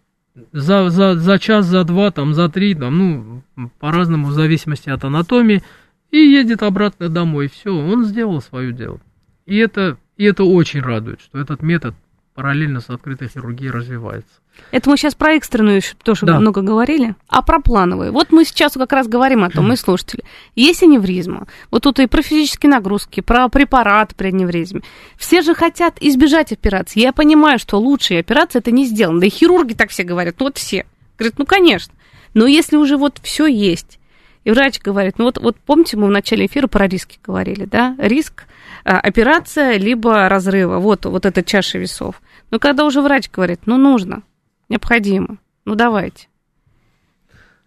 Speaker 3: за, за, за час, за два, там, за три, там, ну, по-разному, в зависимости от анатомии, и едет обратно домой. Все, он сделал свое дело. И это, и это очень радует, что этот метод параллельно с открытой хирургией развивается.
Speaker 2: Это мы сейчас про экстренную еще тоже да. много говорили, а про плановые. Вот мы сейчас как раз говорим о том, мы слушатели. Есть аневризма. Вот тут и про физические нагрузки, про препарат при аневризме. Все же хотят избежать операции. Я понимаю, что лучшие операции это не сделано. Да и хирурги так все говорят, ну вот все. Говорят, ну конечно. Но если уже вот все есть, и врач говорит, ну вот, вот помните, мы в начале эфира про риски говорили, да? Риск, а, операция, либо разрыва. Вот, вот эта чаша весов. Но когда уже врач говорит, ну нужно, необходимо. Ну, давайте.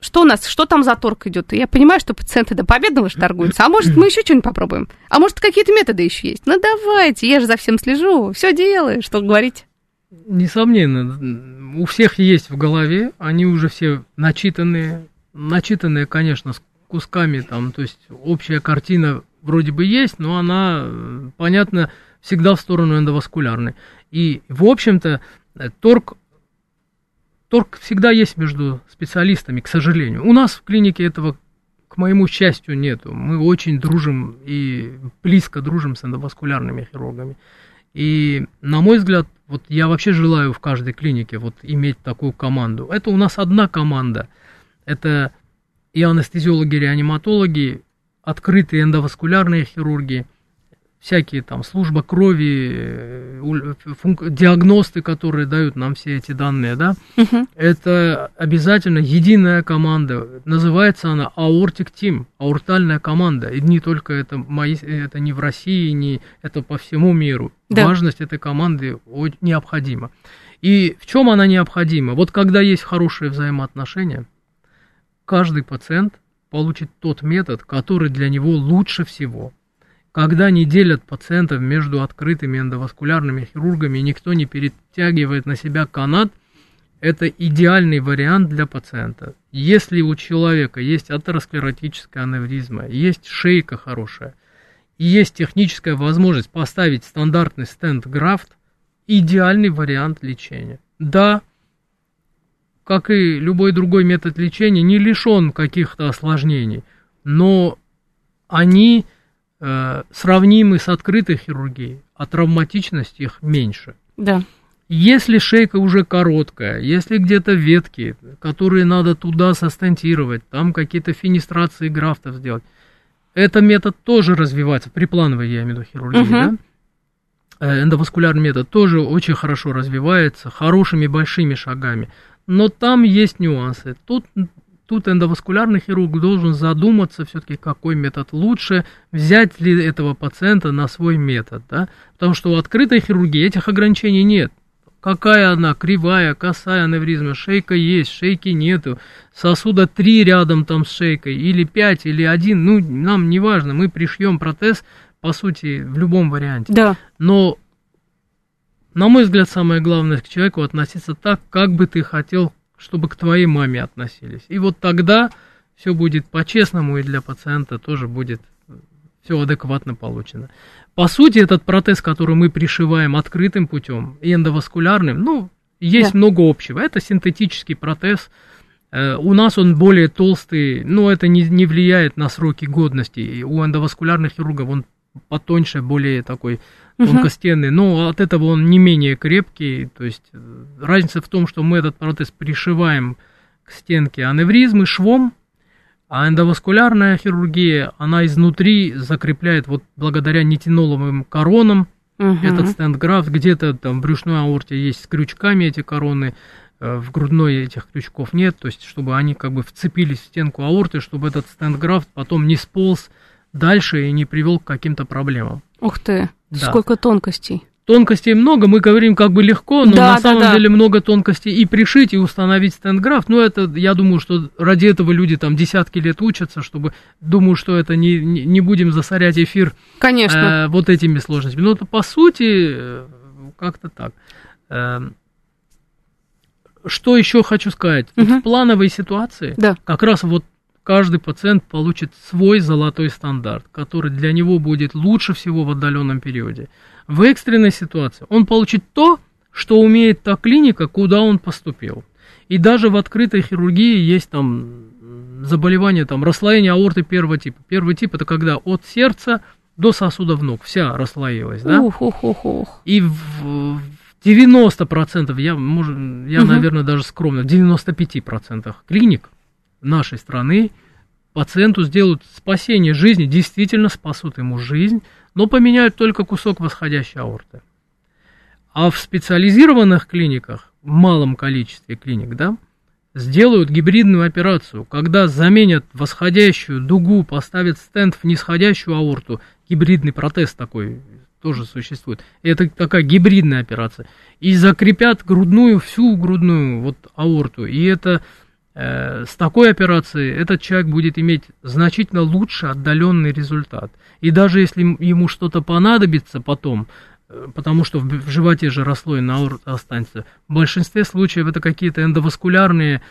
Speaker 2: Что у нас, что там за торг идет? Я понимаю, что пациенты до победного же торгуются. А может, мы еще что-нибудь попробуем? А может, какие-то методы еще есть? Ну, давайте, я же за всем слежу, все делаю, что говорить.
Speaker 3: Несомненно, у всех есть в голове, они уже все начитанные, начитанные, конечно, с кусками там, то есть общая картина вроде бы есть, но она, понятно, всегда в сторону эндоваскулярной. И, в общем-то, торг торг всегда есть между специалистами, к сожалению. У нас в клинике этого, к моему счастью, нету. Мы очень дружим и близко дружим с эндоваскулярными хирургами. И, на мой взгляд, вот я вообще желаю в каждой клинике вот иметь такую команду. Это у нас одна команда. Это и анестезиологи, реаниматологи, открытые эндоваскулярные хирурги, всякие там служба крови, э, диагносты, которые дают нам все эти данные, да, угу. это обязательно единая команда. Называется она Aortic Team, аортальная команда. И не только это мои, это не в России, не это по всему миру. Да. Важность этой команды необходима. И в чем она необходима? Вот когда есть хорошие взаимоотношения, каждый пациент получит тот метод, который для него лучше всего – когда не делят пациентов между открытыми эндоваскулярными хирургами, никто не перетягивает на себя канат, это идеальный вариант для пациента. Если у человека есть атеросклеротическая аневризма, есть шейка хорошая, и есть техническая возможность поставить стандартный стенд-графт, идеальный вариант лечения. Да, как и любой другой метод лечения, не лишен каких-то осложнений, но они э, сравнимы с открытой хирургией, а травматичность их меньше.
Speaker 2: Да.
Speaker 3: Если шейка уже короткая, если где-то ветки, которые надо туда состентировать, там какие-то финистрации графтов сделать, этот метод тоже развивается, приплановой я имею в виду хирургии, угу. да? Э, эндоваскулярный метод тоже очень хорошо развивается, хорошими большими шагами. Но там есть нюансы. Тут тут эндоваскулярный хирург должен задуматься все-таки, какой метод лучше, взять ли этого пациента на свой метод, да? потому что у открытой хирургии этих ограничений нет. Какая она, кривая, косая аневризма, шейка есть, шейки нету, сосуда три рядом там с шейкой, или пять, или один, ну, нам не важно, мы пришьем протез, по сути, в любом варианте.
Speaker 2: Да.
Speaker 3: Но, на мой взгляд, самое главное к человеку относиться так, как бы ты хотел чтобы к твоей маме относились. И вот тогда все будет по-честному, и для пациента тоже будет все адекватно получено. По сути, этот протез, который мы пришиваем открытым путем и эндоваскулярным, ну, есть да. много общего. Это синтетический протез. Э, у нас он более толстый, но это не, не влияет на сроки годности. И у эндоваскулярных хирургов он потоньше, более такой тонкостенный, но от этого он не менее крепкий. То есть э, разница в том, что мы этот протез пришиваем к стенке аневризмы швом, а эндоваскулярная хирургия, она изнутри закрепляет вот благодаря нитиноловым коронам угу. этот стенд-графт, где-то там в брюшной аорте есть с крючками эти короны, э, в грудной этих крючков нет, то есть чтобы они как бы вцепились в стенку аорты, чтобы этот стенд-графт потом не сполз дальше и не привел к каким-то проблемам.
Speaker 2: Ух ты, да. сколько тонкостей.
Speaker 3: Тонкостей много, мы говорим как бы легко, но да, на самом да, деле много тонкостей и пришить, и установить стенд-граф. Ну, это, я думаю, что ради этого люди там десятки лет учатся, чтобы, думаю, что это не, не, будем засорять эфир
Speaker 2: Конечно.
Speaker 3: Э, вот этими сложностями. Но это по сути э, как-то так. Э, что еще хочу сказать? Угу. Вот в плановой ситуации да. как раз вот каждый пациент получит свой золотой стандарт, который для него будет лучше всего в отдаленном периоде. В экстренной ситуации он получит то, что умеет та клиника, куда он поступил. И даже в открытой хирургии есть там заболевание, там расслоение аорты первого типа. Первый тип это когда от сердца до сосудов ног вся расслоилась, да?
Speaker 2: Ух, ух, ух, ух.
Speaker 3: И в 90%, я, может, я угу. наверное, даже скромно, в 95% клиник нашей страны пациенту сделают спасение жизни, действительно спасут ему жизнь, но поменяют только кусок восходящей аорты. А в специализированных клиниках, в малом количестве клиник, да, сделают гибридную операцию, когда заменят восходящую дугу, поставят стенд в нисходящую аорту, гибридный протез такой тоже существует. Это такая гибридная операция. И закрепят грудную, всю грудную вот аорту. И это с такой операцией этот человек будет иметь значительно лучше отдаленный результат. И даже если ему что-то понадобится потом, э, потому что в животе же росло и на останется, в большинстве случаев это какие-то эндоваскулярные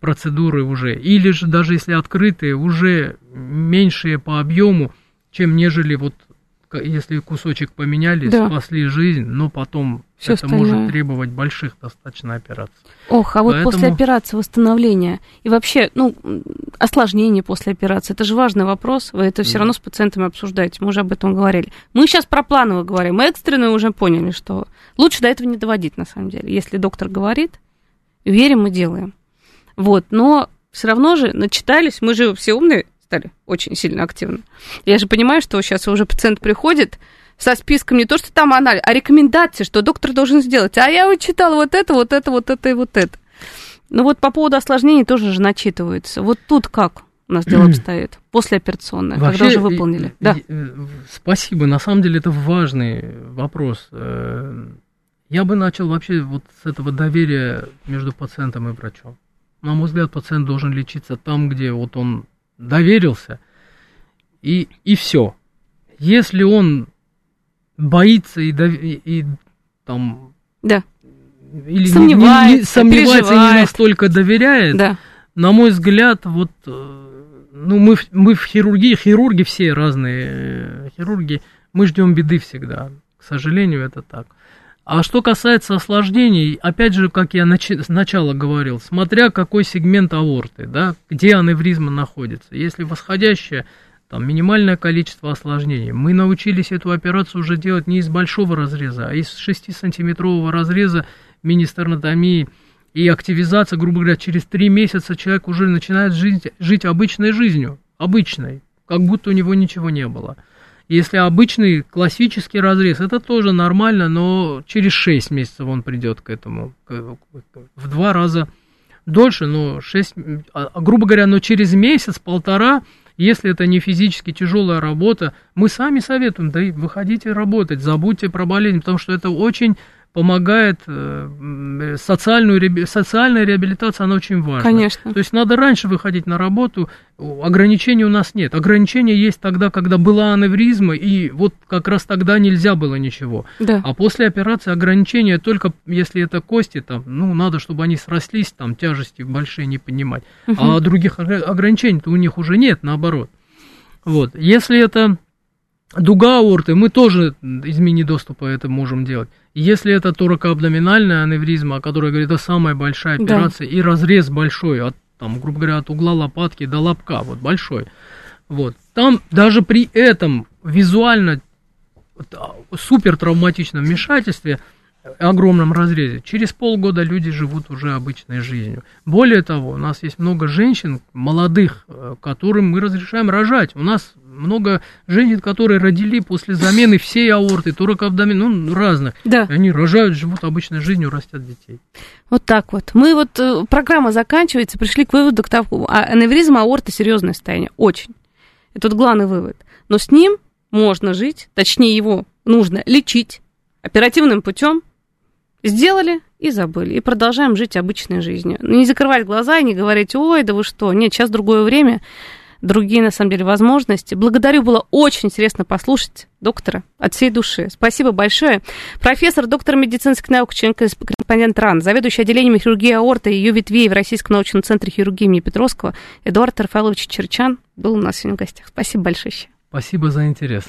Speaker 3: процедуры уже, или же даже если открытые, уже меньшие по объему, чем нежели вот если кусочек поменяли,
Speaker 2: Да.
Speaker 3: спасли жизнь, но потом
Speaker 2: Всё
Speaker 3: это
Speaker 2: остальное.
Speaker 3: может требовать больших достаточно операций.
Speaker 2: Ох, а вот
Speaker 3: Поэтому-
Speaker 2: после операции восстановления и вообще, ну, осложнение после операции, это же важный вопрос, вы это все
Speaker 3: Да.
Speaker 2: равно с пациентами обсуждаете, мы уже об этом говорили. Мы сейчас про планово говорим, экстренные уже поняли, что лучше до этого не доводить, на самом деле. Если доктор говорит, верим и делаем. Вот, но все равно же начитались, мы же все умные стали, очень сильно активно. Я же понимаю, что сейчас уже пациент приходит со списком не то, что там анализ, а рекомендации, что доктор должен сделать. А я вот читал вот это, вот это, вот это и вот это. Ну вот по поводу осложнений тоже же начитываются. Вот тут как у нас дело обстоит? Послеоперационное, когда уже выполнили.
Speaker 3: и-
Speaker 2: Да.
Speaker 3: и- э, Спасибо, на самом деле это важный вопрос. Э, Я бы начал вообще вот с этого доверия между пациентом и врачом. На мой взгляд, пациент должен лечиться там, где вот он доверился, и, и все. Если он боится и, дов- и- и там
Speaker 2: Да,
Speaker 3: или не- не- не,
Speaker 2: Сомневается,
Speaker 3: сомневается и не настолько доверяет,
Speaker 2: да.
Speaker 3: на мой взгляд, вот, э, ну, мы, мы в хирургии, хирурги все разные, э, хирурги, мы ждем беды всегда. К сожалению, это так. А что касается осложнений, опять же, как я начи- сначала говорил, смотря какой сегмент аорты, да, где аневризма находится. Если восходящая, там минимальное количество осложнений. Мы научились эту операцию уже делать не из большого разреза, а из 6-сантиметрового разреза мини-стернотомии и активизация, грубо говоря, через 3 месяца человек уже начинает жить, жить обычной жизнью, обычной, как будто у него ничего не было. Если обычный классический разрез, это тоже нормально, но через 6 месяцев он придет к этому, в два раза дольше, но 6, а, а, грубо говоря, но через месяц-полтора, если это не физически тяжелая работа, мы сами советуем, да и выходите работать, забудьте про болезнь, потому что это очень помогает, э, социальную, социальная реабилитация, она очень важна.
Speaker 2: Конечно.
Speaker 3: То есть надо раньше выходить на работу, ограничений у нас нет. Ограничения есть тогда, когда была аневризма, и вот как раз тогда нельзя было ничего.
Speaker 2: Да.
Speaker 3: А после операции ограничения только если это кости, там, ну, надо, чтобы они срослись, там, тяжести большие не поднимать. А других огр- ограничений-то у них уже нет, наоборот. Вот. Если это дуга аорты, мы тоже из мини-доступа это можем делать. Если это торакоабдоминальная аневризма, о которой говорит, это самая большая
Speaker 2: Да.
Speaker 3: операция, и разрез большой, от, там, грубо говоря, от угла лопатки до лобка, вот большой. Вот. Там даже при этом визуально а, супер травматичном вмешательстве, э, огромном разрезе, через полгода люди живут уже обычной жизнью. Более того, у нас есть много женщин, молодых, э, которым мы разрешаем рожать. У нас много женщин, которые родили после замены всей аорты, торакоабдомин, ну, разных.
Speaker 2: Да.
Speaker 3: Они рожают, живут обычной жизнью, растят детей.
Speaker 2: Вот так вот. Мы вот, э, программа заканчивается, пришли к выводу, к тому, а аневризма аорты серьезное состояние, очень. Это вот главный вывод. Но с ним можно жить, точнее его нужно лечить оперативным путем. Сделали и забыли. И продолжаем жить обычной жизнью. Не закрывать глаза и не говорить, ой, да вы что. Нет, сейчас другое время, другие, на самом деле, возможности. Благодарю, было очень интересно послушать доктора от всей души. Спасибо большое. Профессор, доктор медицинских наук, член-корреспондент РАН, заведующий отделением хирургии аорты и ее ветвей в Российском научном центре хирургии имени Петровского Эдуард Рафаэлович Черчан был у нас сегодня в гостях. Спасибо большое.
Speaker 3: Спасибо за интерес.